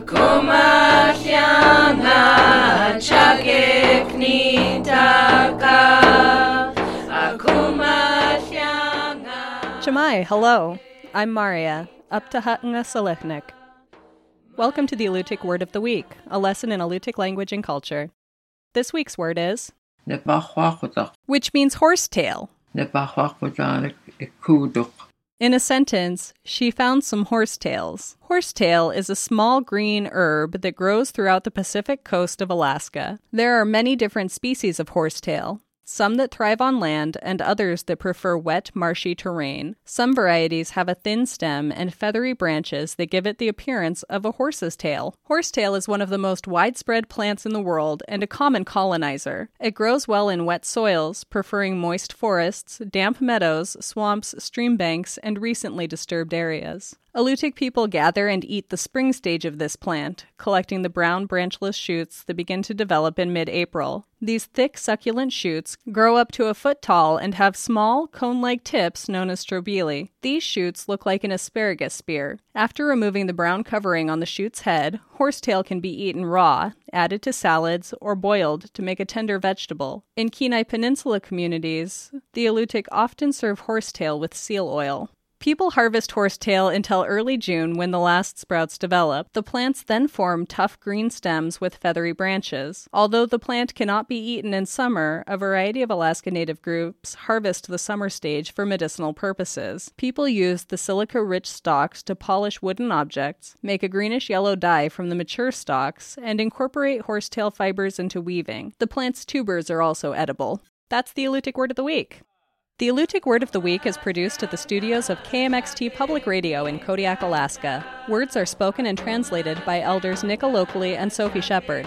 Akumahyanga chakeknitaka Akumahyanga Shemai, hello. I'm Maria, up to Hatanga Selechnik. Welcome to the Alutiiq Word of the Week, a lesson in Alutiiq language and culture. This week's word is, Nepahwakutaq, which means horsetail. In a sentence, she found some horsetails. Horsetail is a small green herb that grows throughout the Pacific coast of Alaska. There are many different species of horsetail. Some that thrive on land and others that prefer wet, marshy terrain. Some varieties have a thin stem and feathery branches that give it the appearance of a horse's tail. Horsetail is one of the most widespread plants in the world and a common colonizer. It grows well in wet soils, preferring moist forests, damp meadows, swamps, stream banks, and recently disturbed areas. Alutiiq people gather and eat the spring stage of this plant, collecting the brown branchless shoots that begin to develop in mid April. These thick, succulent shoots grow up to a foot tall and have small, cone like tips known as strobili. These shoots look like an asparagus spear. After removing the brown covering on the shoot's head, horsetail can be eaten raw, added to salads, or boiled to make a tender vegetable. In Kenai Peninsula communities, the Alutiiq often serve horsetail with seal oil. People harvest horsetail until early June when the last sprouts develop. The plants then form tough green stems with feathery branches. Although the plant cannot be eaten in summer, a variety of Alaska Native groups harvest the summer stage for medicinal purposes. People use the silica rich stalks to polish wooden objects, make a greenish yellow dye from the mature stalks, and incorporate horsetail fibers into weaving. The plant's tubers are also edible. That's the Alutiiq word of the week. The Alutiiq Word of the Week is produced at the studios of KMXT Public Radio in Kodiak, Alaska. Words are spoken and translated by elders Nick Alokli and Sophie Shepherd.